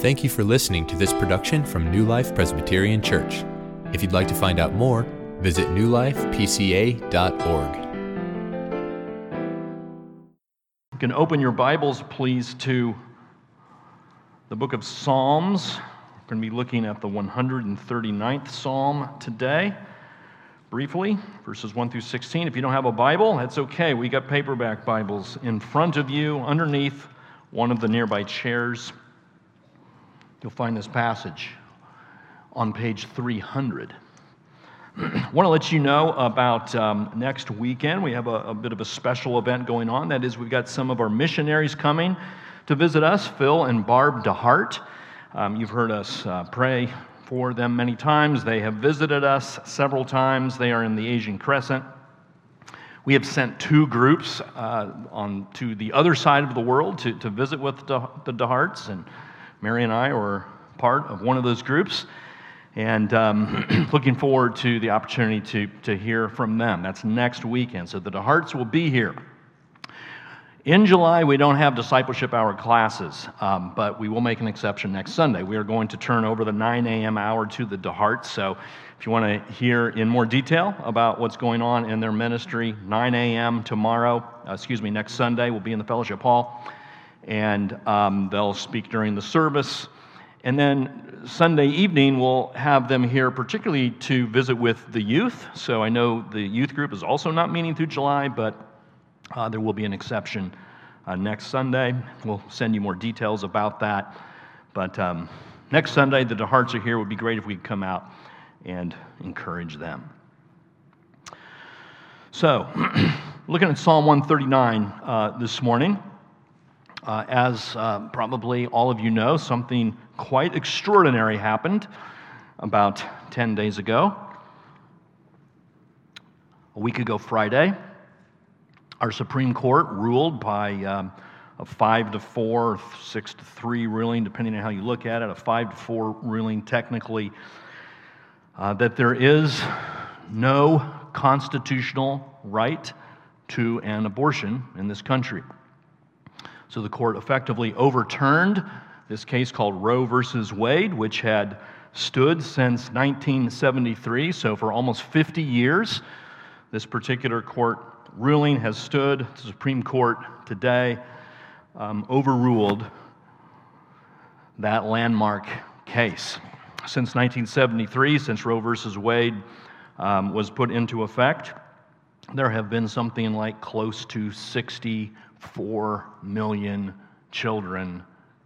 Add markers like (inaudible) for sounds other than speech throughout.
Thank you for listening to this production from New Life Presbyterian Church. If you'd like to find out more, visit newlifepca.org. You can open your Bibles, please, to the book of Psalms. We're going to be looking at the 139th Psalm today, briefly, verses 1 through 16. If you don't have a Bible, that's okay. We got paperback Bibles in front of you, underneath one of the nearby chairs. You'll find this passage on page 300. I (clears throat) want to let you know about um, next weekend. We have a, a, bit of a special event going on. That is, we've got some of our missionaries coming to visit us, Phil and Barb DeHart. Um, you've heard us uh, pray for them many times. They have visited us several times. They are in the Asian Crescent. We have sent two groups uh, on to the other side of the world to, to visit with the, the DeHarts, and Mary and I were part of one of those groups and um, (clears throat) looking forward to the opportunity to, to hear from them. That's next weekend. So the DeHarts will be here. In July, we don't have discipleship hour classes, um, but we will make an exception next Sunday. We are going to turn over the 9 a.m. hour to the DeHarts. So if you want to hear in more detail about what's going on in their ministry, 9 a.m. tomorrow, uh, excuse me, next Sunday, we'll be in the fellowship hall and um, they'll speak during the service. And then Sunday evening, we'll have them here, particularly to visit with the youth. So I know the youth group is also not meeting through July, but uh, there will be an exception uh, next Sunday. We'll send you more details about that. But um, next Sunday, the DeHarts are here. It would be great if we could come out and encourage them. So, (clears throat) looking at Psalm 139 uh, this morning. Uh, as uh, probably all of you know, something quite extraordinary happened about 10 days ago. A week ago, Friday, our Supreme Court ruled by um, a 5 to 4, 6 to 3 ruling, depending on how you look at it, a 5 to 4 ruling technically, uh, that there is no constitutional right to an abortion in this country. So the court effectively overturned this case called Roe versus Wade, which had stood since 1973. So for almost 50 years, this particular court ruling has stood. The Supreme Court today um, overruled that landmark case. Since 1973, since Roe versus Wade um, was put into effect, there have been something like close to 64 million children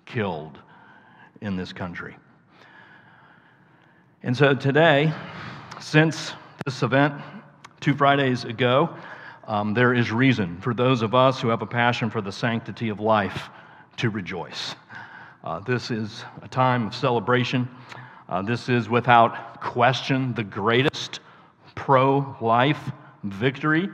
killed in this country. And so today, since this event two Fridays ago, um, there is reason for those of us who have a passion for the sanctity of life to rejoice. Uh, this is a time of celebration. Uh, this is without question the greatest pro life victory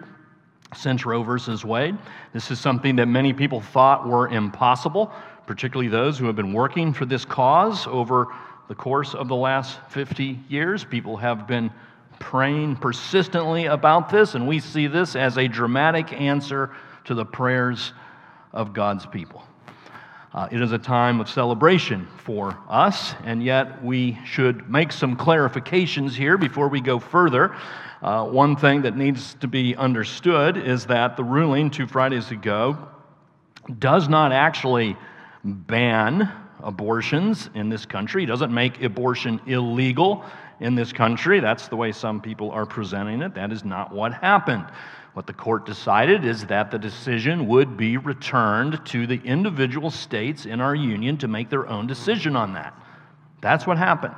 since Roe versus Wade. This is something that many people thought were impossible, particularly those who have been working for this cause over the course of the last 50 years. People have been praying persistently about this, and we see this as a dramatic answer to the prayers of God's people. Uh, it is a time of celebration for us, and yet we should make some clarifications here before we go further. Uh, one thing that needs to be understood is that the ruling two Fridays ago does not actually ban abortions in this country, it doesn't make abortion illegal in this country. That's the way some people are presenting it. That is not what happened. What the court decided is that the decision would be returned to the individual states in our union to make their own decision on that. That's what happened.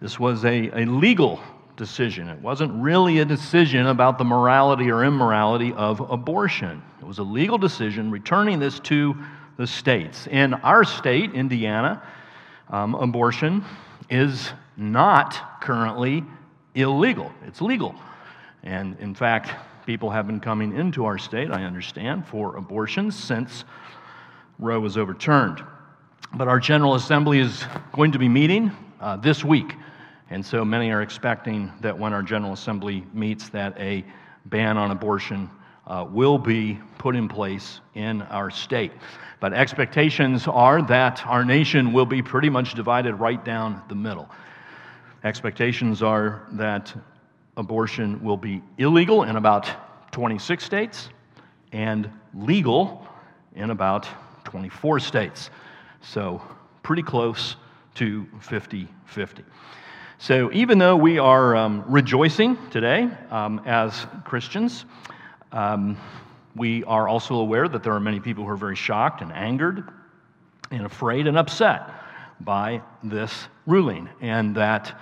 This was a, a legal decision. It wasn't really a decision about the morality or immorality of abortion. It was a legal decision returning this to the states. In our state, Indiana, um, abortion is not currently illegal, it's legal. And in fact, people have been coming into our state, I understand, for abortions since Roe was overturned. But our General Assembly is going to be meeting uh, this week and so many are expecting that when our General Assembly meets, that a ban on abortion uh, will be put in place in our state. But expectations are that our nation will be pretty much divided right down the middle. Expectations are that abortion will be illegal in about 26 states and legal in about 24 states. So, pretty close to 50 50. So, even though we are um, rejoicing today um, as Christians, um, we are also aware that there are many people who are very shocked and angered and afraid and upset by this ruling, and that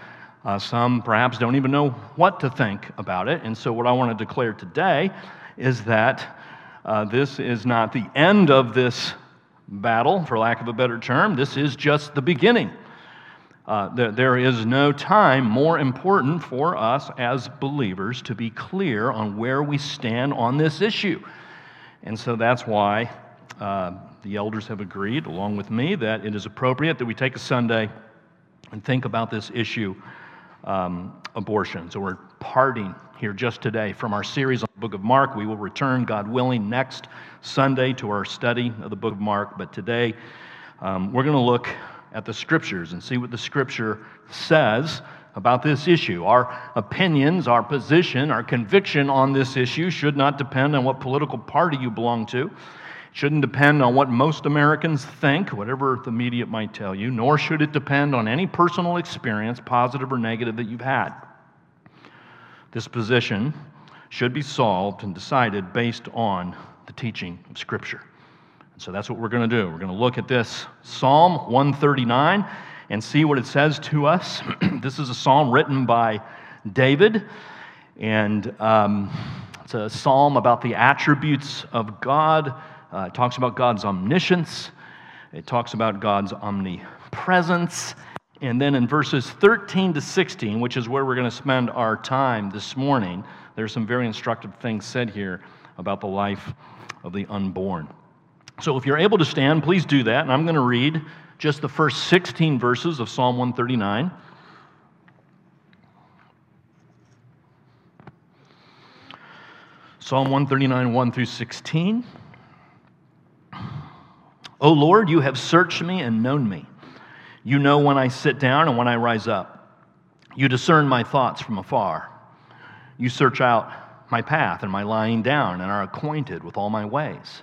uh, some perhaps don't even know what to think about it. And so, what I want to declare today is that uh, this is not the end of this battle, for lack of a better term. This is just the beginning. Uh, there, is no time more important for us as believers to be clear on where we stand on this issue. And so that's why uh, the elders have agreed, along with me, that it is appropriate that we take a Sunday and think about this issue um, abortion. So we're parting here just today from our series on the book of Mark. We will return, God willing, next Sunday to our study of the book of Mark. But today, um, we're going to look at the scriptures and see what the scripture says about this issue. Our opinions, our position, our conviction on this issue should not depend on what political party you belong to. It shouldn't depend on what most Americans think, whatever the media might tell you, nor should it depend on any personal experience, positive or negative, that you've had. This position should be solved and decided based on the teaching of Scripture. So that's what we're going to do. We're going to look at this Psalm 139 and see what it says to us. (clears throat) this is a psalm written by David, and um, it's a psalm about the attributes of God. Uh, it talks about God's omniscience, it talks about God's omnipresence. And then in verses 13 to 16, which is where we're going to spend our time this morning, there's some very instructive things said here about the life of the unborn. So if you're able to stand, please do that. And I'm going to read just the first 16 verses of Psalm 139. Psalm 139, 1 through 16. O Lord, you have searched me and known me. You know when I sit down and when I rise up. You discern my thoughts from afar. You search out my path and my lying down and are acquainted with all my ways.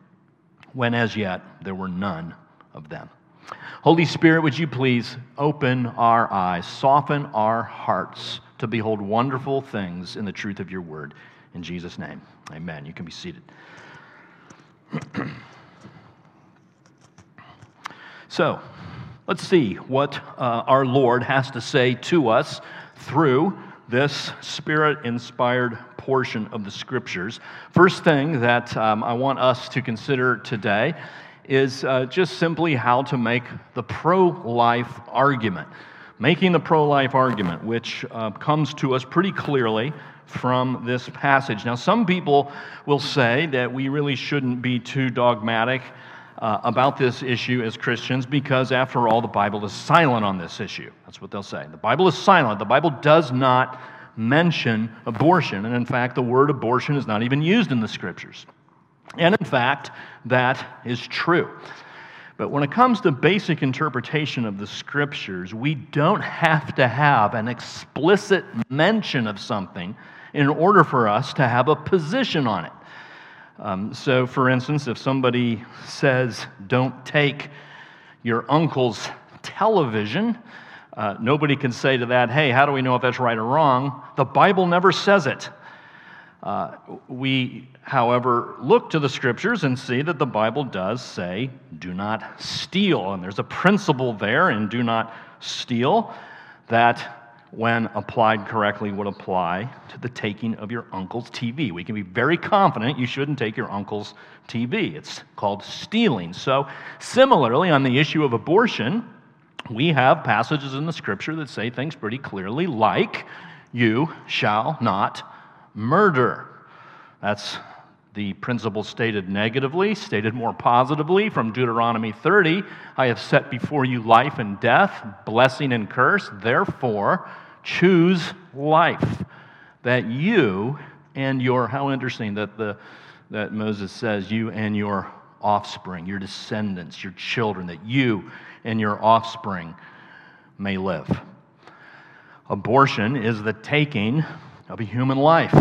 when as yet there were none of them. Holy Spirit, would you please open our eyes, soften our hearts to behold wonderful things in the truth of your word. In Jesus' name, amen. You can be seated. (clears throat) so, let's see what uh, our Lord has to say to us through this spirit inspired portion of the scriptures. First thing that um, I want us to consider today is uh, just simply how to make the pro life argument. Making the pro life argument, which uh, comes to us pretty clearly from this passage. Now, some people will say that we really shouldn't be too dogmatic uh, about this issue as Christians because, after all, the Bible is silent on this issue. That's what they'll say. The Bible is silent. The Bible does not mention abortion. And in fact, the word abortion is not even used in the scriptures. And in fact, that is true. But when it comes to basic interpretation of the scriptures, we don't have to have an explicit mention of something in order for us to have a position on it. Um, so, for instance, if somebody says, don't take your uncle's television, uh, nobody can say to that, hey, how do we know if that's right or wrong? The Bible never says it. Uh, we, however, look to the scriptures and see that the Bible does say, do not steal. And there's a principle there in do not steal that when applied correctly, would apply to the taking of your uncle's TV. We can be very confident you shouldn't take your uncle's TV. It's called stealing. So, similarly, on the issue of abortion, we have passages in the scripture that say things pretty clearly, like, you shall not murder. That's the principle stated negatively, stated more positively from Deuteronomy 30 I have set before you life and death, blessing and curse. Therefore, choose life, that you and your, how interesting that, the, that Moses says, you and your offspring, your descendants, your children, that you and your offspring may live. Abortion is the taking of a human life.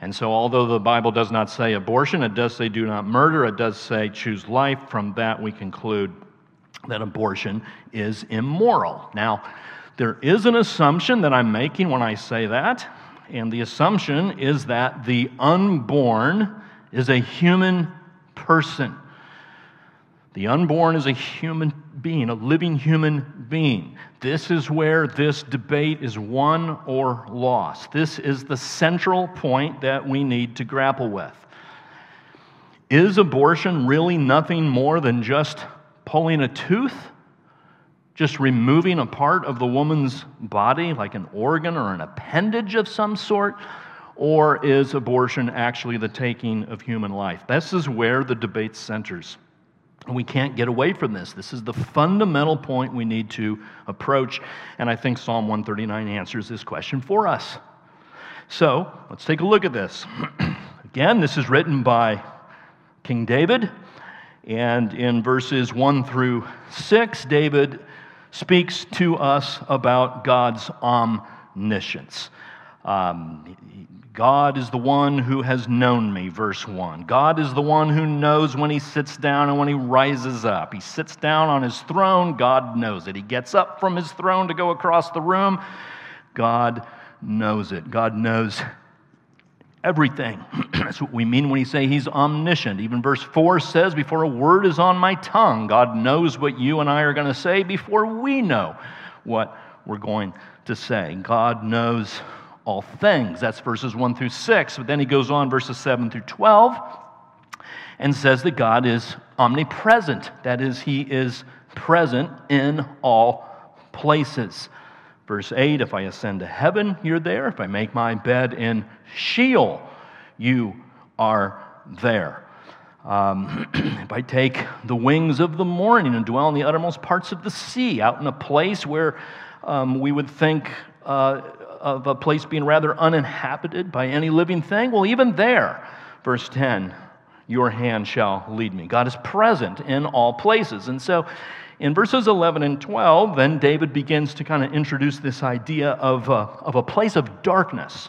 And so, although the Bible does not say abortion, it does say do not murder, it does say choose life. From that, we conclude that abortion is immoral. Now, there is an assumption that I'm making when I say that, and the assumption is that the unborn is a human person. The unborn is a human being, a living human being. This is where this debate is won or lost. This is the central point that we need to grapple with. Is abortion really nothing more than just pulling a tooth? Just removing a part of the woman's body, like an organ or an appendage of some sort? Or is abortion actually the taking of human life? This is where the debate centers. And we can't get away from this. This is the fundamental point we need to approach. And I think Psalm 139 answers this question for us. So let's take a look at this. (clears throat) Again, this is written by King David. And in verses 1 through 6, David speaks to us about God's omniscience. Um, God is the one who has known me, verse 1. God is the one who knows when he sits down and when he rises up. He sits down on his throne, God knows it. He gets up from his throne to go across the room, God knows it. God knows everything. (clears throat) That's what we mean when we say he's omniscient. Even verse 4 says, Before a word is on my tongue, God knows what you and I are going to say before we know what we're going to say. God knows all things. That's verses 1 through 6. But then he goes on, verses 7 through 12, and says that God is omnipresent. That is, he is present in all places. Verse 8 If I ascend to heaven, you're there. If I make my bed in Sheol, you are there. Um, (clears throat) if I take the wings of the morning and dwell in the uttermost parts of the sea, out in a place where um, we would think uh, of a place being rather uninhabited by any living thing? Well, even there, verse 10, your hand shall lead me. God is present in all places. And so in verses 11 and 12, then David begins to kind of introduce this idea of, uh, of a place of darkness.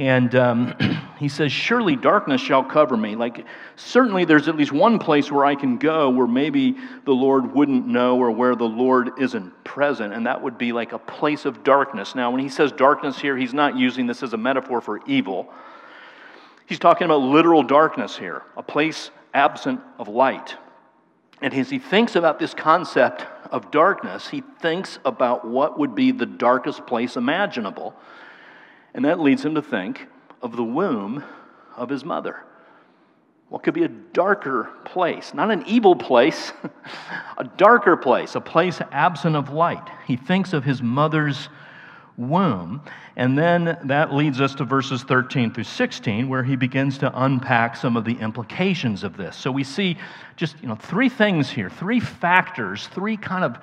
And um, (clears throat) he says, Surely darkness shall cover me. Like, certainly there's at least one place where I can go where maybe the Lord wouldn't know or where the Lord isn't present, and that would be like a place of darkness. Now, when he says darkness here, he's not using this as a metaphor for evil. He's talking about literal darkness here, a place absent of light. And as he thinks about this concept of darkness, he thinks about what would be the darkest place imaginable. And that leads him to think of the womb of his mother. What could be a darker place? Not an evil place, (laughs) a darker place, a place absent of light. He thinks of his mother's womb. And then that leads us to verses 13 through 16, where he begins to unpack some of the implications of this. So we see just you know, three things here, three factors, three kind of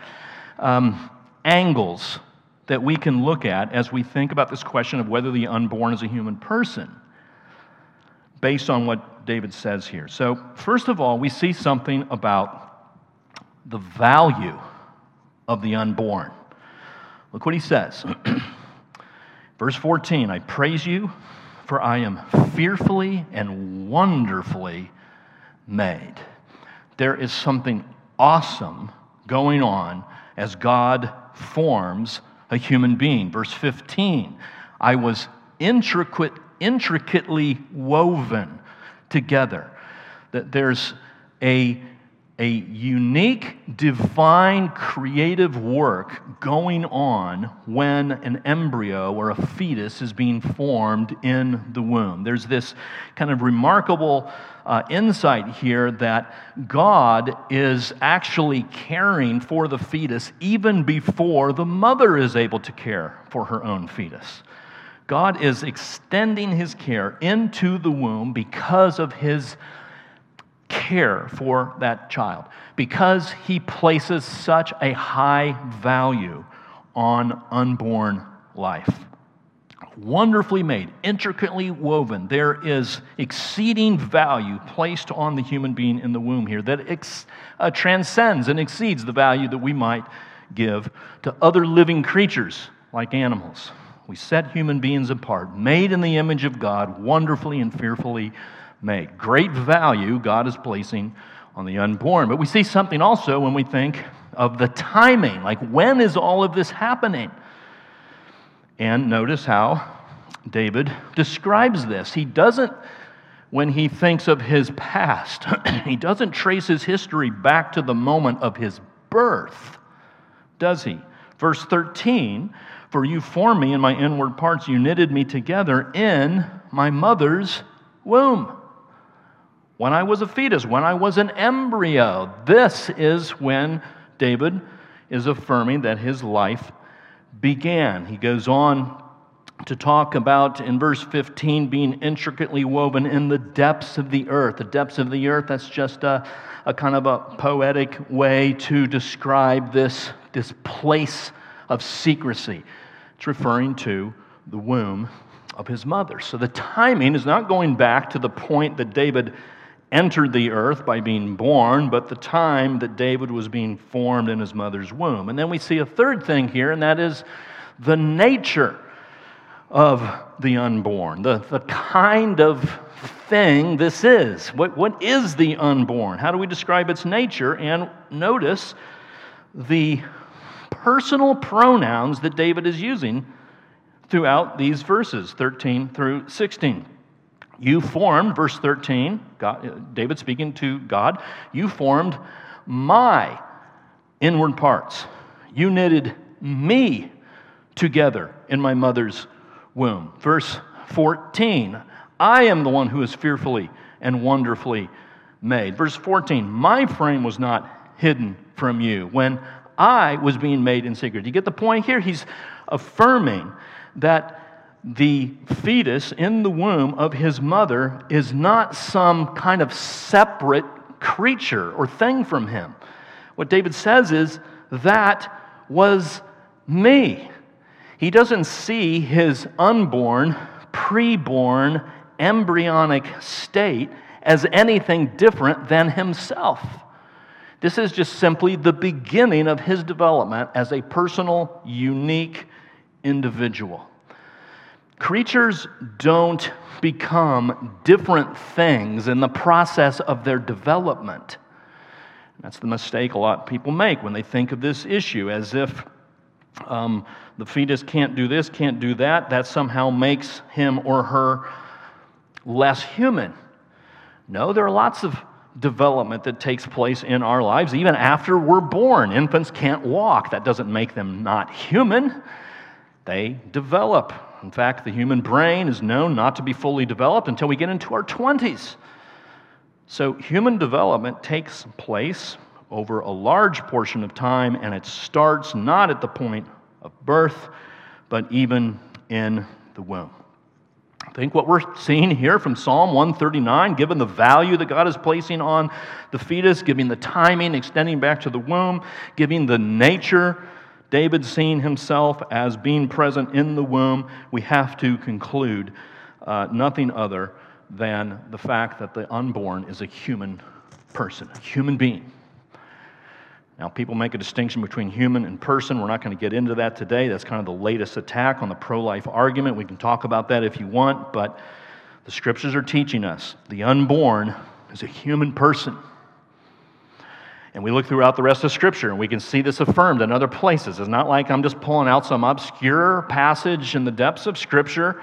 um, angles that we can look at as we think about this question of whether the unborn is a human person, based on what David says here. So, first of all, we see something about the value of the unborn. Look what he says. (clears throat) Verse 14 I praise you, for I am fearfully and wonderfully made. There is something awesome going on as God forms a human being. Verse 15 I was intricate, intricately woven together. That there's a a unique, divine, creative work going on when an embryo or a fetus is being formed in the womb. There's this kind of remarkable uh, insight here that God is actually caring for the fetus even before the mother is able to care for her own fetus. God is extending his care into the womb because of his care for that child because he places such a high value on unborn life. Wonderfully made, intricately woven, there is exceeding value placed on the human being in the womb here that ex- uh, transcends and exceeds the value that we might give to other living creatures like animals. We set human beings apart, made in the image of God, wonderfully and fearfully made. Great value God is placing on the unborn. But we see something also when we think of the timing like, when is all of this happening? And notice how David describes this. He doesn't, when he thinks of his past, (clears throat) he doesn't trace his history back to the moment of his birth, does he? Verse 13 For you formed me in my inward parts, you knitted me together in my mother's womb when I was a fetus, when I was an embryo. This is when David is affirming that his life began. He goes on to talk about in verse 15 being intricately woven in the depths of the earth. The depths of the earth, that's just a, a kind of a poetic way to describe this, this place of secrecy. It's referring to the womb of his mother. So the timing is not going back to the point that David entered the earth by being born, but the time that David was being formed in his mother's womb. And then we see a third thing here, and that is the nature of the unborn, the, the kind of thing this is. What, what is the unborn? How do we describe its nature? And notice the personal pronouns that David is using throughout these verses 13 through 16. You formed, verse 13, God, uh, David speaking to God, you formed my inward parts. You knitted me together in my mother's womb. Verse 14, I am the one who is fearfully and wonderfully made. Verse 14, my frame was not hidden from you when I was being made in secret. You get the point here? He's affirming that the fetus in the womb of his mother is not some kind of separate creature or thing from him. What David says is, that was me. He doesn't see his unborn, preborn, embryonic state as anything different than himself. This is just simply the beginning of his development as a personal, unique individual. Creatures don't become different things in the process of their development. That's the mistake a lot of people make when they think of this issue as if um, the fetus can't do this, can't do that. That somehow makes him or her less human. No, there are lots of development that takes place in our lives even after we're born. Infants can't walk. That doesn't make them not human, they develop. In fact, the human brain is known not to be fully developed until we get into our 20s. So, human development takes place over a large portion of time, and it starts not at the point of birth, but even in the womb. I think what we're seeing here from Psalm 139, given the value that God is placing on the fetus, giving the timing, extending back to the womb, giving the nature, David seeing himself as being present in the womb, we have to conclude uh, nothing other than the fact that the unborn is a human person, a human being. Now, people make a distinction between human and person. We're not going to get into that today. That's kind of the latest attack on the pro life argument. We can talk about that if you want, but the scriptures are teaching us the unborn is a human person. And we look throughout the rest of Scripture and we can see this affirmed in other places. It's not like I'm just pulling out some obscure passage in the depths of Scripture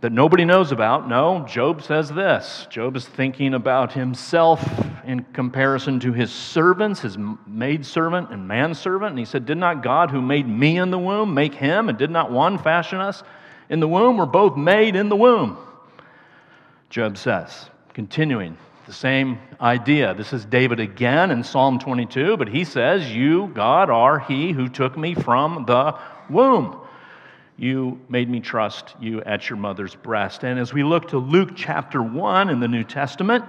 that nobody knows about. No, Job says this. Job is thinking about himself in comparison to his servants, his maidservant and manservant. And he said, Did not God who made me in the womb make him? And did not one fashion us in the womb? We're both made in the womb. Job says, continuing the same idea. This is David again in Psalm 22, but he says, You, God, are he who took me from the womb. You made me trust you at your mother's breast. And as we look to Luke chapter 1 in the New Testament,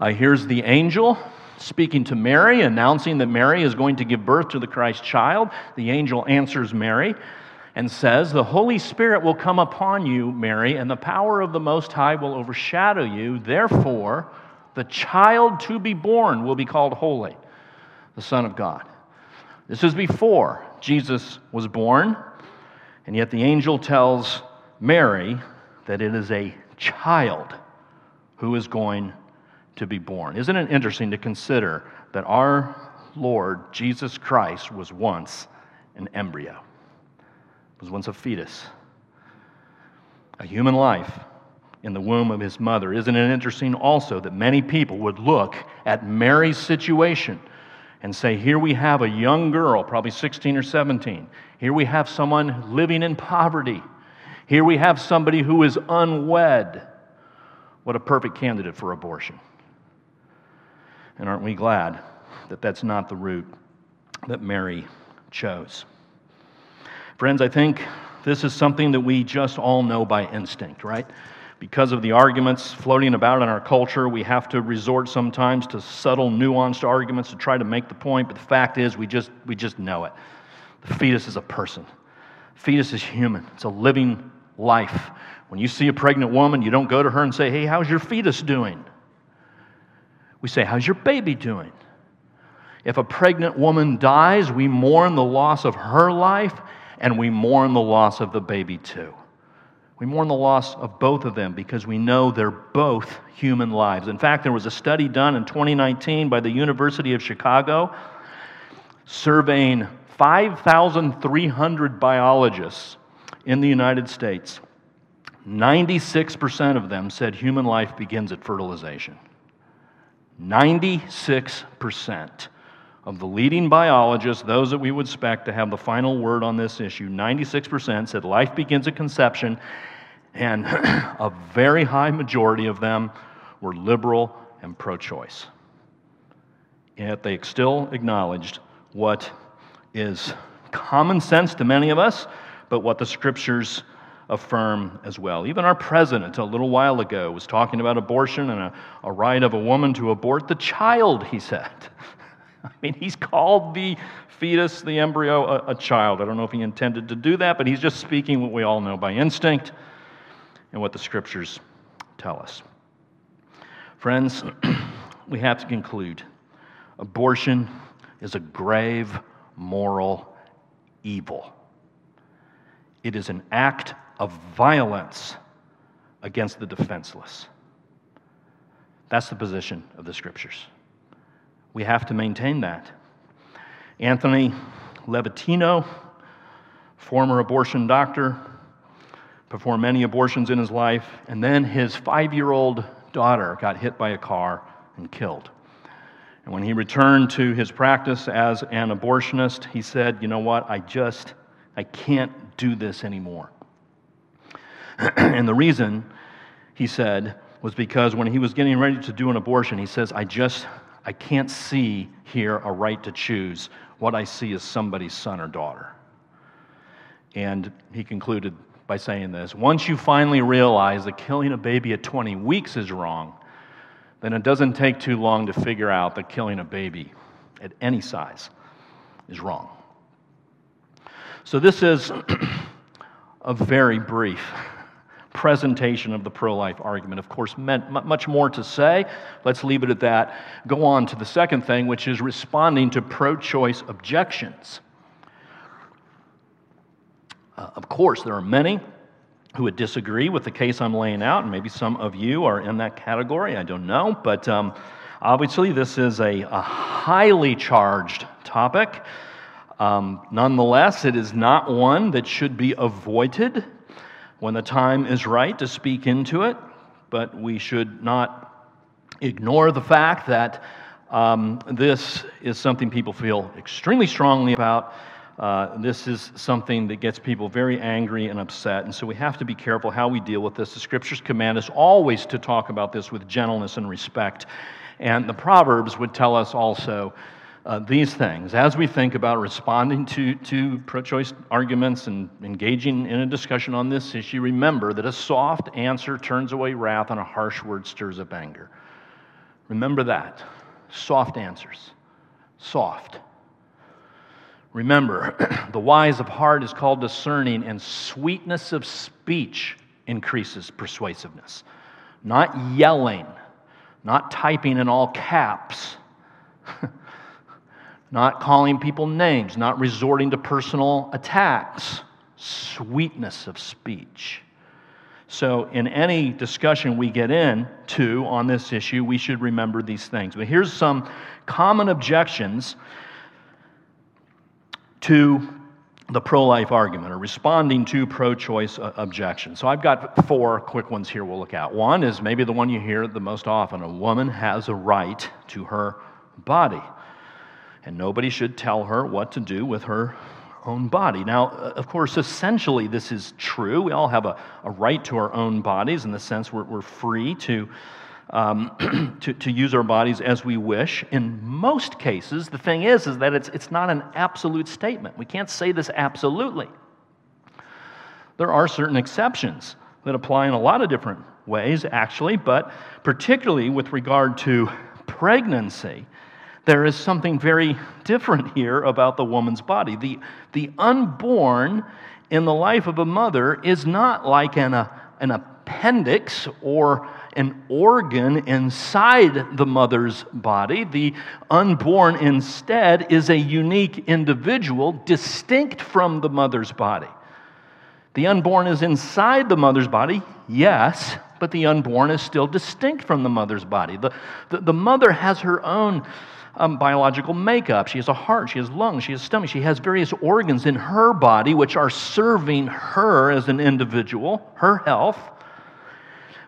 uh, here's the angel speaking to Mary, announcing that Mary is going to give birth to the Christ child. The angel answers Mary and says, The Holy Spirit will come upon you, Mary, and the power of the Most High will overshadow you. Therefore, the child to be born will be called holy, the Son of God. This is before Jesus was born. And yet the angel tells Mary that it is a child who is going to be born. Isn't it interesting to consider that our Lord Jesus Christ was once an embryo, was once a fetus, a human life in the womb of his mother? Isn't it interesting also that many people would look at Mary's situation and say, Here we have a young girl, probably 16 or 17. Here we have someone living in poverty. Here we have somebody who is unwed. What a perfect candidate for abortion. And aren't we glad that that's not the route that Mary chose? Friends, I think this is something that we just all know by instinct, right? because of the arguments floating about in our culture, we have to resort sometimes to subtle, nuanced arguments to try to make the point. But the fact is, we just, we just know it. The fetus is a person, the fetus is human, it's a living life. When you see a pregnant woman, you don't go to her and say, Hey, how's your fetus doing? We say, How's your baby doing? If a pregnant woman dies, we mourn the loss of her life and we mourn the loss of the baby too. We mourn the loss of both of them because we know they're both human lives. In fact, there was a study done in 2019 by the University of Chicago surveying 5,300 biologists in the United States. 96% of them said human life begins at fertilization. 96% of the leading biologists, those that we would expect to have the final word on this issue, 96% said life begins at conception, and (clears throat) a very high majority of them were liberal and pro choice. Yet they still acknowledged what is common sense to many of us, but what the scriptures affirm as well. Even our president, a little while ago, was talking about abortion and a, a right of a woman to abort the child, he said. (laughs) (laughs) I mean, he's called the fetus, the embryo, a, a, child. I don't know if he intended to do that, but he's just speaking what we all know by instinct and what the scriptures tell us. Friends, (clears throat) we have to conclude abortion is a grave moral evil. It is an act of violence against the defenseless. That's the position of the scriptures. We have to maintain that. Anthony Levatino, former abortion doctor, performed many abortions in his life, and then his five year old daughter got hit by a car and killed. And when he returned to his practice as an abortionist, he said, You know what? I just, I can't do this anymore. (clears throat) and the reason, he said, was because when he was getting ready to do an abortion, he says, I just, I can't see here a right to choose. What I see is somebody's son or daughter. And he concluded by saying this Once you finally realize that killing a baby at 20 weeks is wrong, then it doesn't take too long to figure out that killing a baby at any size is wrong. So, this is (clears throat) a very brief presentation of the pro life argument. Of course, meant much more to say. Let's leave it at that. Go on to the second thing, which is responding to pro choice objections. Uh, of course, there are many who would disagree with the case I'm laying out, and maybe some of you are in that category. I don't know. But um, obviously, this is a, a highly charged topic. Um, nonetheless, it is not one that should be avoided when the time is right to speak into it, but we should not ignore the fact that um, this is something people feel extremely strongly about. Uh, this is something that gets people very angry and upset, and so we have to be careful how we deal with this. The scriptures command us always to talk about this with gentleness and respect, and the Proverbs would tell us also uh, these things as we think about responding to, to pro choice arguments and engaging in a discussion on this issue. Remember that a soft answer turns away wrath and a harsh word stirs up anger. Remember that. Soft answers. Soft. Remember, (clears throat) the wise of heart is called discerning, and sweetness of speech increases persuasiveness. Not yelling, not typing in all caps. (laughs) not calling people names, not resorting to personal attacks, sweetness of speech. So, in any discussion we get into on this issue, we should remember these things. But here's some common objections to the pro life argument or responding to pro choice uh, objections. So, I've got four quick ones here we'll look at. One is maybe the one you hear the most often a woman has a right to her body and nobody should tell her what to do with her own body. Now, uh, of course, essentially this is true. We all have a, a right to our own bodies in the sense we're, we're free to, um, (clears throat) to, to use our bodies as we wish. In most cases, the thing is, is that it's, it's not an absolute statement. We can't say this absolutely. There are certain exceptions that apply in a lot of different ways, actually, but particularly with regard to pregnancy, there is something very different here about the woman's body. The, the unborn in the life of a mother is not like an, an appendix or an organ inside the mother's body. The unborn instead is a unique individual distinct from the mother's body. The unborn is inside the mother's body, yes, but the unborn is still distinct from the mother's body. The, the, the mother has her own um, biological makeup. She has a heart, she has lungs, she has stomach, she has various organs in her body which are serving her as an individual, her health.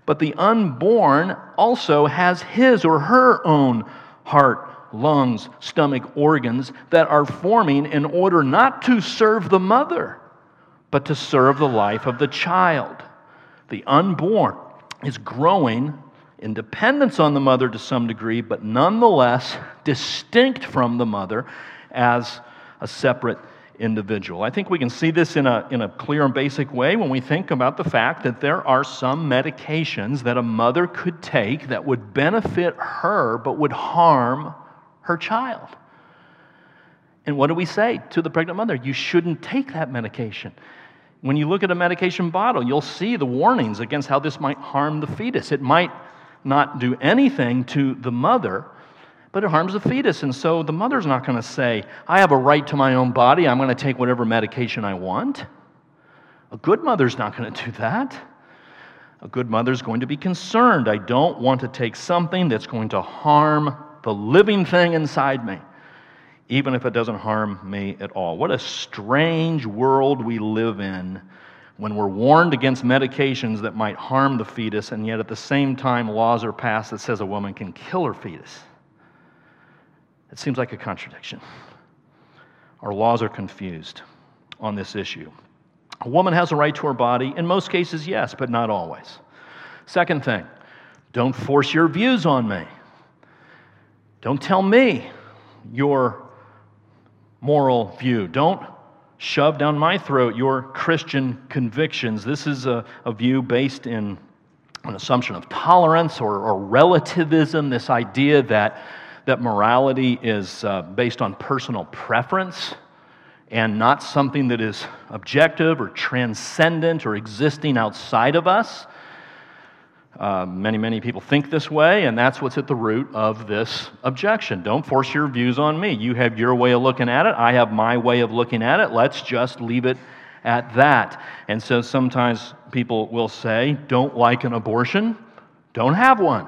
But the unborn also has his or her own heart, lungs, stomach organs that are forming in order not to serve the mother, but to serve the life of the child. The unborn is growing in dependence on the mother to some degree, but nonetheless distinct from the mother as a separate individual. I think we can see this in a, in a clear and basic way when we think about the fact that there are some medications that a mother could take that would benefit her but would harm her child. And what do we say to the pregnant mother? You shouldn't take that medication. When you look at a medication bottle, you'll see the warnings against how this might harm the fetus. It might not do anything to the mother, but it harms the fetus. And so the mother's not going to say, I have a right to my own body, I'm going to take whatever medication I want. A good mother's not going to do that. A good mother's going to be concerned. I don't want to take something that's going to harm the living thing inside me, even if it doesn't harm me at all. What a strange world we live in when we're warned against medications that might harm the fetus, and yet at the same time, laws are passed that says a woman can kill her fetus. It seems like a contradiction. Our laws are confused on this issue. A woman has a right to her body. In most cases, yes, but not always. Second thing, don't force your views on me. Don't tell me your moral view. Don't shove down my throat your Christian convictions. This is a, a view based in an assumption of tolerance or, or relativism, this idea that, that morality is uh, based on personal preference and not something that is objective or transcendent or existing outside of us. Uh, many, many people think this way, and that's what's at the root of this objection. Don't force your views on me. You have your way of looking at it, I have my way of looking at it. Let's just leave it at that. And so sometimes people will say, Don't like an abortion, don't have one,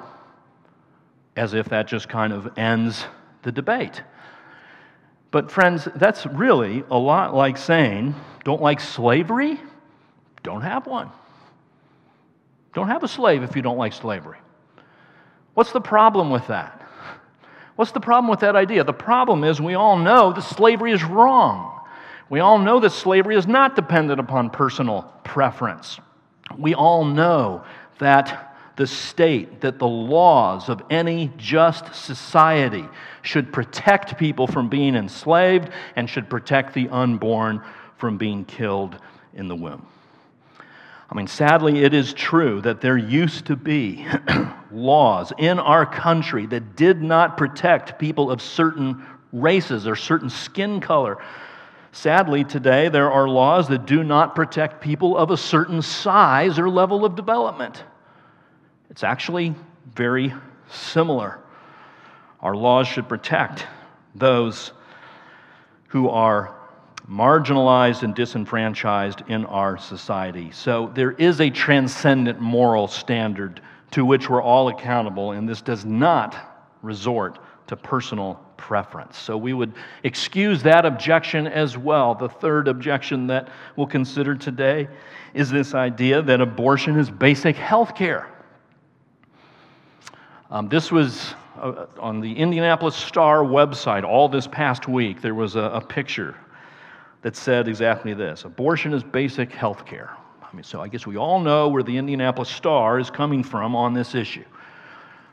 as if that just kind of ends the debate. But, friends, that's really a lot like saying, Don't like slavery, don't have one. Don't have a slave if you don't like slavery. What's the problem with that? What's the problem with that idea? The problem is we all know that slavery is wrong. We all know that slavery is not dependent upon personal preference. We all know that the state, that the laws of any just society should protect people from being enslaved and should protect the unborn from being killed in the womb. I mean, sadly, it is true that there used to be (clears throat) laws in our country that did not protect people of certain races or certain skin color. Sadly, today, there are laws that do not protect people of a certain size or level of development. It's actually very similar. Our laws should protect those who are marginalized and disenfranchised in our society. So there is a transcendent moral standard to which we're all accountable, and this does not resort to personal preference. So we would excuse that objection as well. The third objection that we'll consider today is this idea that abortion is basic health care. Um, this was uh, on the Indianapolis Star website all this past week. There was a, a picture that said exactly this abortion is basic health care. I mean, so I guess we all know where the Indianapolis Star is coming from on this issue.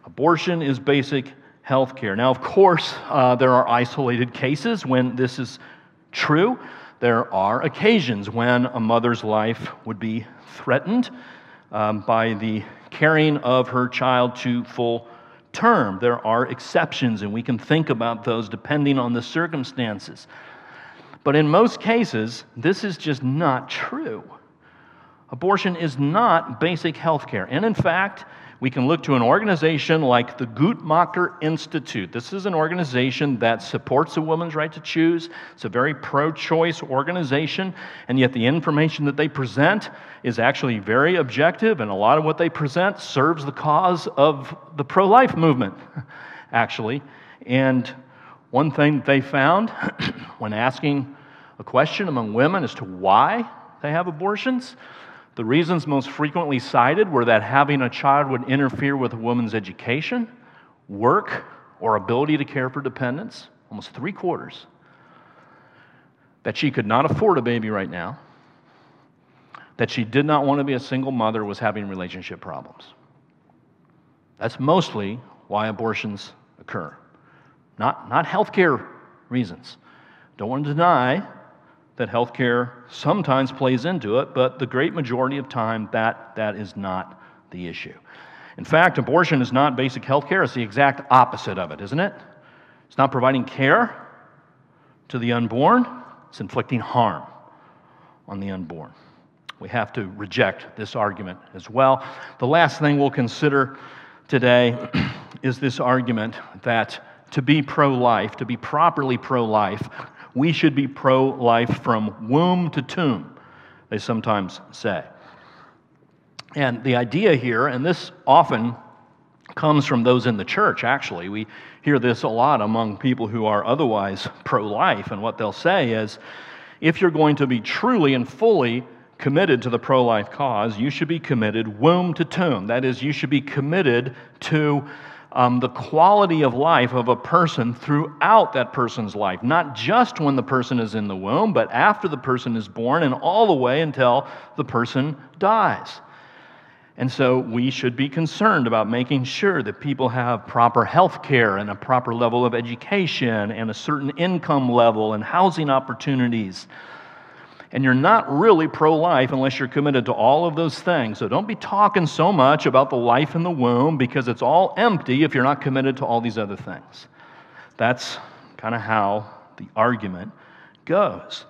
Abortion is basic health care. Now, of course, uh, there are isolated cases when this is true. There are occasions when a mother's life would be threatened um, by the carrying of her child to full term. There are exceptions, and we can think about those depending on the circumstances. But in most cases, this is just not true. Abortion is not basic health care. And in fact, we can look to an organization like the Guttmacher Institute. This is an organization that supports a woman's right to choose. It's a very pro choice organization, and yet the information that they present is actually very objective, and a lot of what they present serves the cause of the pro life movement, (laughs) actually. And one thing they found (clears throat) when asking a question among women as to why they have abortions, the reasons most frequently cited were that having a child would interfere with a woman's education, work, or ability to care for dependents, almost three quarters. That she could not afford a baby right now, that she did not want to be a single mother, was having relationship problems. That's mostly why abortions occur not, not healthcare reasons. Don't want to deny that healthcare sometimes plays into it, but the great majority of time, that, that is not the issue. In fact, abortion is not basic health care, it's the exact opposite of it, isn't it? It's not providing care to the unborn, it's inflicting harm on the unborn. We have to reject this argument as well. The last thing we'll consider today (clears throat) is this argument that to be pro life, to be properly pro life, we should be pro life from womb to tomb, they sometimes say. And the idea here, and this often comes from those in the church, actually. We hear this a lot among people who are otherwise pro life, and what they'll say is if you're going to be truly and fully committed to the pro life cause, you should be committed womb to tomb. That is, you should be committed to um, the quality of life of a person throughout that person's life, not just when the person is in the womb, but after the person is born and all the way until the person dies. And so we should be concerned about making sure that people have proper health care and a proper level of education and a certain income level and housing opportunities. And you're not really pro life unless you're committed to all of those things. So don't be talking so much about the life in the womb because it's all empty if you're not committed to all these other things. That's kind of how the argument goes.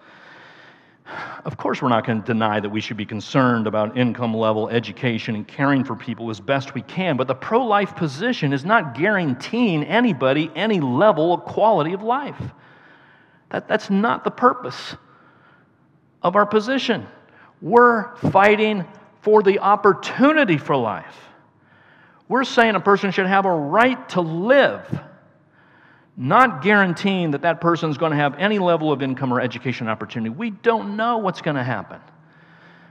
Of course, we're not going to deny that we should be concerned about income level, education, and caring for people as best we can, but the pro life position is not guaranteeing anybody any level of quality of life. That, that's not the purpose of our position. We're fighting for the opportunity for life. We're saying a person should have a right to live not guaranteeing that that person is going to have any level of income or education opportunity. We don't know what's going to happen.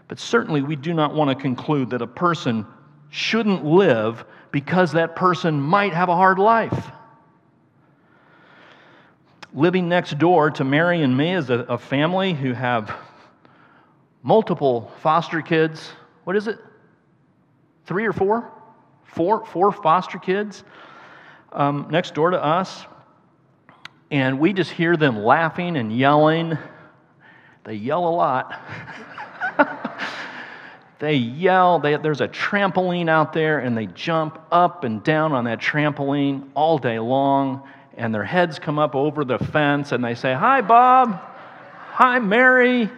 But certainly, we do not want to conclude that a person shouldn't live because that person might have a hard life. Living next door to Mary and me is a, a family who have multiple foster kids. What is it? Three or four? Four, four foster kids um, next door to us and we just hear them laughing and yelling. They yell a lot. (laughs) they yell. They, there's a trampoline out there, and they jump up and down on that trampoline all day long. And their heads come up over the fence, and they say, Hi, Bob. Hi, Mary.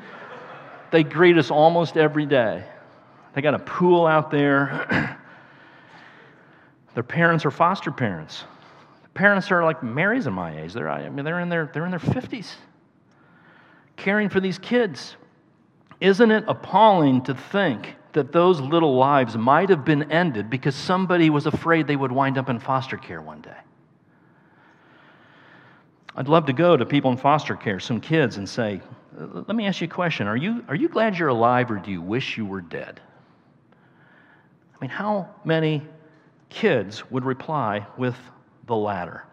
They greet us almost every day. They got a pool out there. (clears throat) their parents are foster parents. Parents are like Mary's in my age. They're, I mean, they're in their, they're in their 50s, caring for these kids. Isn't it appalling to think that those little lives might have been ended because somebody was afraid they would wind up in foster care one day? I'd love to go to people in foster care, some kids, and say, Let me ask you a question. Are you, are you glad you're alive or do you wish you were dead? I mean, how many kids would reply with the latter.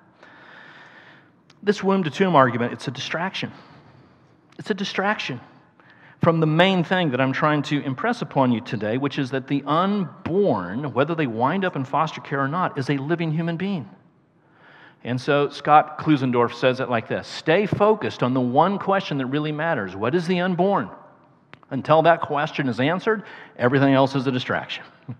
This womb to tomb argument, it's a distraction. It's a distraction from the main thing that I'm trying to impress upon you today, which is that the unborn, whether they wind up in foster care or not, is a living human being. And so Scott Klusendorf says it like this Stay focused on the one question that really matters what is the unborn? Until that question is answered, everything else is a distraction. (laughs)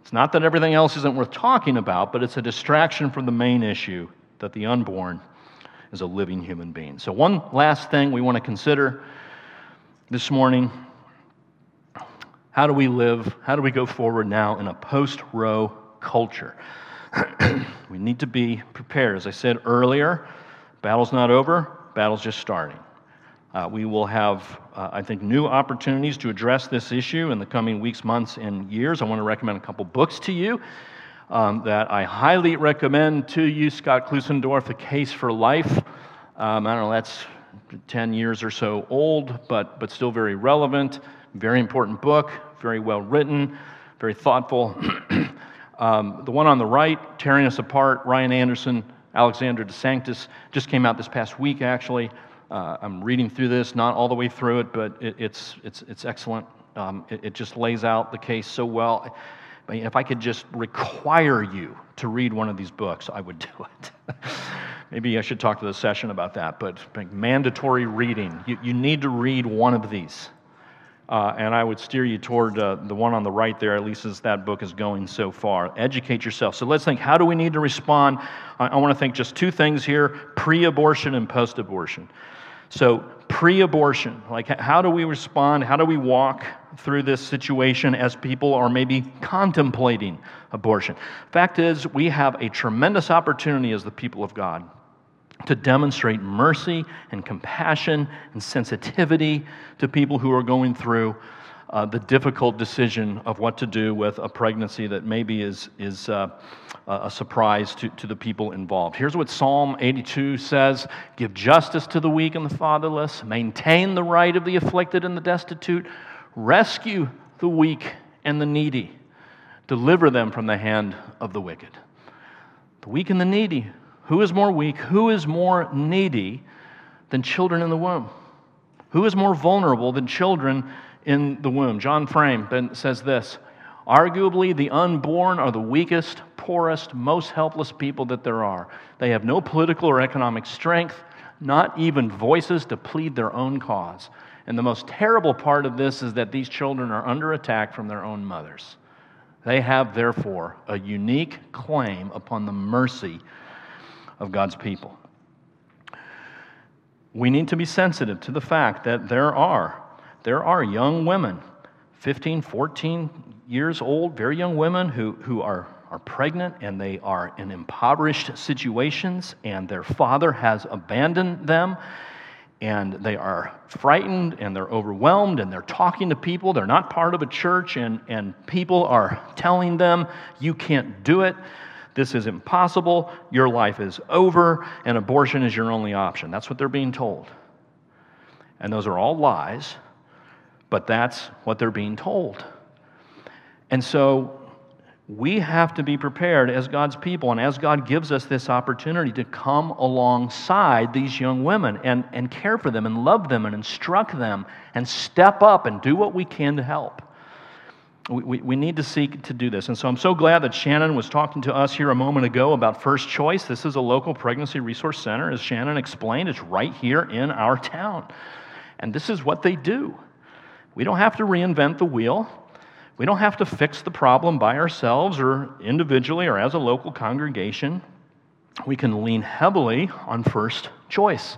It's not that everything else isn't worth talking about, but it's a distraction from the main issue that the unborn is a living human being. So, one last thing we want to consider this morning how do we live? How do we go forward now in a post Roe culture? We need to be prepared. As I said earlier, battle's not over, battle's just starting. Uh, we will have, uh, I think, new opportunities to address this issue in the coming weeks, months, and years. I want to recommend a couple books to you um, that I highly recommend to you Scott Klusendorf, The Case for Life. Um, I don't know, that's 10 years or so old, but, but still very relevant. Very important book, very well written, very thoughtful. (clears throat) um, the one on the right, Tearing Us Apart, Ryan Anderson, Alexander DeSanctis, just came out this past week, actually. Uh, I'm reading through this, not all the way through it, but it, it's, it's, it's excellent. Um, it, it, just lays out the case so well. I mean, if I could just require you to read one of these books, I would do it. (laughs) Maybe I should talk to the session about that, but mandatory reading. You, you need to read one of these. Uh, and I would steer you toward uh, the one on the right there, at least as that book is going so far. Educate yourself. So let's think how do we need to respond? I, I want to think just two things here pre abortion and post abortion. So, pre abortion, like how do we respond? How do we walk through this situation as people are maybe contemplating abortion? Fact is, we have a tremendous opportunity as the people of God to demonstrate mercy and compassion and sensitivity to people who are going through uh, the difficult decision of what to do with a pregnancy that maybe is, is uh, a surprise to, to the people involved. Here's what Psalm 82 says Give justice to the weak and the fatherless, maintain the right of the afflicted and the destitute, rescue the weak and the needy, deliver them from the hand of the wicked. The weak and the needy. Who is more weak? Who is more needy than children in the womb? Who is more vulnerable than children in the womb. John Frame says this Arguably, the unborn are the weakest, poorest, most helpless people that there are. They have no political or economic strength, not even voices to plead their own cause. And the most terrible part of this is that these children are under attack from their own mothers. They have, therefore, a unique claim upon the mercy of God's people. We need to be sensitive to the fact that there are, there are young women, 15, 14 years old, very young women who, who are, are pregnant and they are in impoverished situations, and their father has abandoned them and they are frightened and they're overwhelmed and they're talking to people. They're not part of a church, and, and people are telling them, You can't do it. This is impossible. Your life is over, and abortion is your only option. That's what they're being told. And those are all lies, but that's what they're being told. And so we have to be prepared as God's people and as God gives us this opportunity to come alongside these young women and, and care for them and love them and instruct them and step up and do what we can to help. We, we, need to seek to do this. And so I'm so glad that Shannon was talking to us here a moment ago about First Choice. This is a local pregnancy resource center. As Shannon explained, it's right here in our town. And this is what they do. We don't have to reinvent the wheel. We don't have to fix the problem by ourselves or individually or as a local congregation. We can lean heavily on first choice.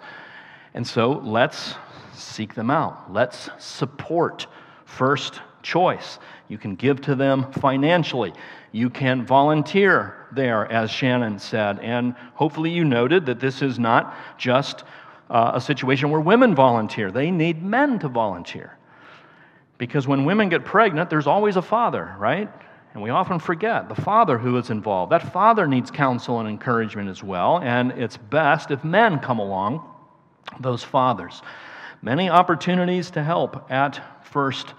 And so let's seek them out. Let's support first choice. You can give to them financially. You can volunteer there, as Shannon said. And hopefully, you noted that this is not just uh, a situation where women volunteer, they need men to volunteer. Because when women get pregnant, there's always a father, right? And we often forget the father who is involved. That father needs counsel and encouragement as well, and it's best if men come along, those fathers. Many opportunities to help at first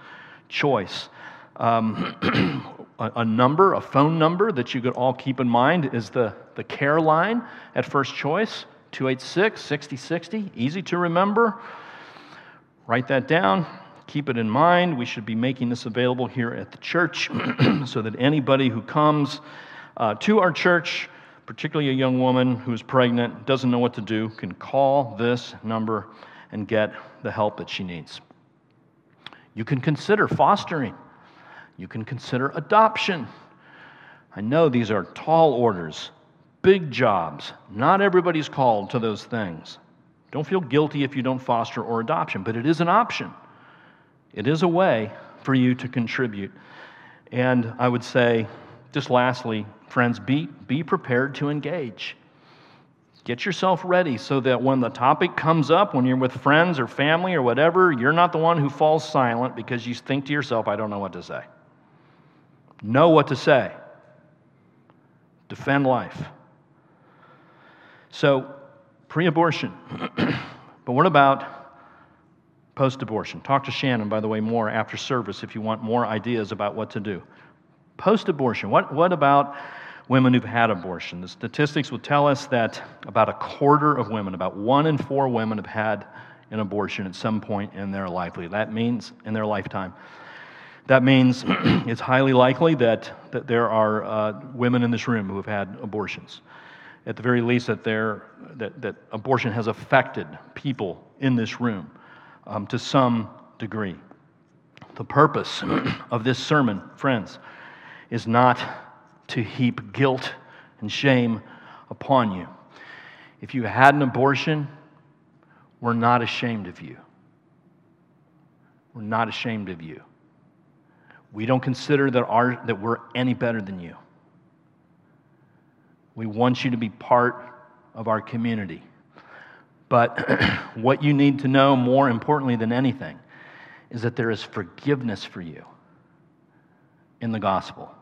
choice. Um, (clears throat) a, number, a phone number that you could all keep in mind is the, the care line at first choice 286 6060. Easy to remember. Write that down keep it in mind. We should be making this available here at the church (clears throat) so that anybody who comes uh, to our church, particularly a young woman who's pregnant, doesn't know what to do, can call this number and get the help that she needs. You can consider fostering, you can consider adoption. I know these are tall orders, big jobs. Not everybody's called to those things. Don't feel guilty if you don't foster or adoption, but it is an option. It is a way for you to contribute. And I would say, just lastly, friends, be, be prepared to engage. Get yourself ready so that when the topic comes up, when you're with friends or family or whatever, you're not the one who falls silent because you think to yourself, I don't know what to say. Know what to say. Defend life. So, pre abortion. (clears throat) but what about post abortion. Talk to Shannon, by the way, more after service if you want more ideas about what to do. Post abortion, what, what about women who've had abortion? The statistics will tell us that about a quarter of women, about one in four women, have had an abortion at some point in their life. That means in their lifetime. That means (clears throat) it's highly likely that, that there are uh, women in this room who have had abortions. At the very least, that, that, that abortion has affected people in this room um, to some degree. The purpose (clears throat) of this sermon, friends, is not to heap guilt and shame upon you. If you had an abortion, we're not ashamed of you. We're not ashamed of you. We don't consider that, our, that we're any better than you. We want you to be part of our community. But (clears throat) what you need to know more importantly than anything is that there is forgiveness for you in the gospel.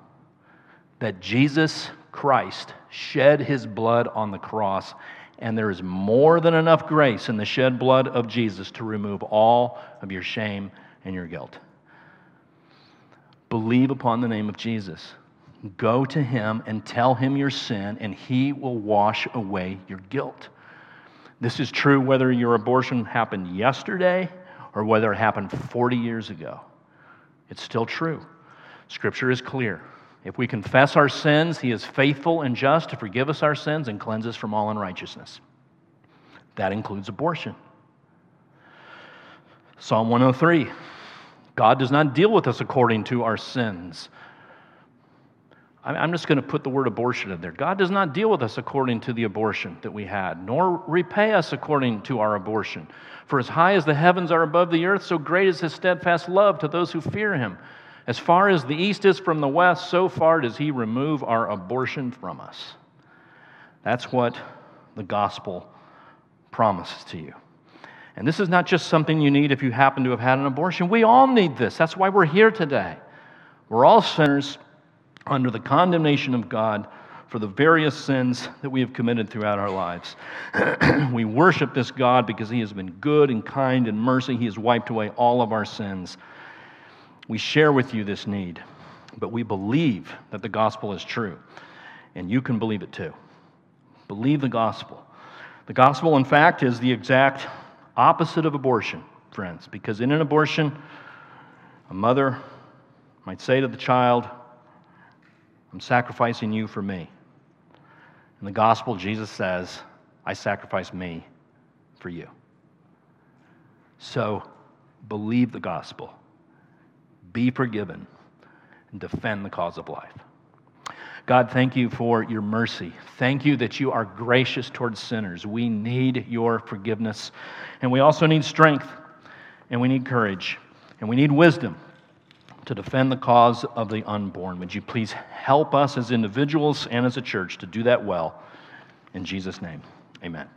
That Jesus Christ shed his blood on the cross, and there is more than enough grace in the shed blood of Jesus to remove all of your shame and your guilt. Believe upon the name of Jesus. Go to him and tell him your sin, and he will wash away your guilt. This is true whether your abortion happened yesterday or whether it happened 40 years ago. It's still true. Scripture is clear. If we confess our sins, He is faithful and just to forgive us our sins and cleanse us from all unrighteousness. That includes abortion. Psalm 103 God does not deal with us according to our sins. I'm just going to put the word abortion in there. God does not deal with us according to the abortion that we had, nor repay us according to our abortion. For as high as the heavens are above the earth, so great is his steadfast love to those who fear him. As far as the east is from the west, so far does he remove our abortion from us. That's what the gospel promises to you. And this is not just something you need if you happen to have had an abortion. We all need this. That's why we're here today. We're all sinners under the condemnation of God for the various sins that we have committed throughout our lives. (clears throat) we worship this God because He has been good and kind and mercy. He has wiped away all of our sins. We share with you this need, but we believe that the gospel is true, and you can believe it too. Believe the gospel. The gospel, in fact, is the exact opposite of abortion, friends, because in an abortion, a mother might say to the child, I'm sacrificing you for me. In the gospel, Jesus says, I sacrifice me for you. So believe the gospel, be forgiven, and defend the cause of life. God, thank you for your mercy. Thank you that you are gracious towards sinners. We need your forgiveness. And we also need strength, and we need courage, and we need wisdom to defend the cause of the unborn. Would you please help us as individuals and as a church to do that well? In Jesus' name, amen.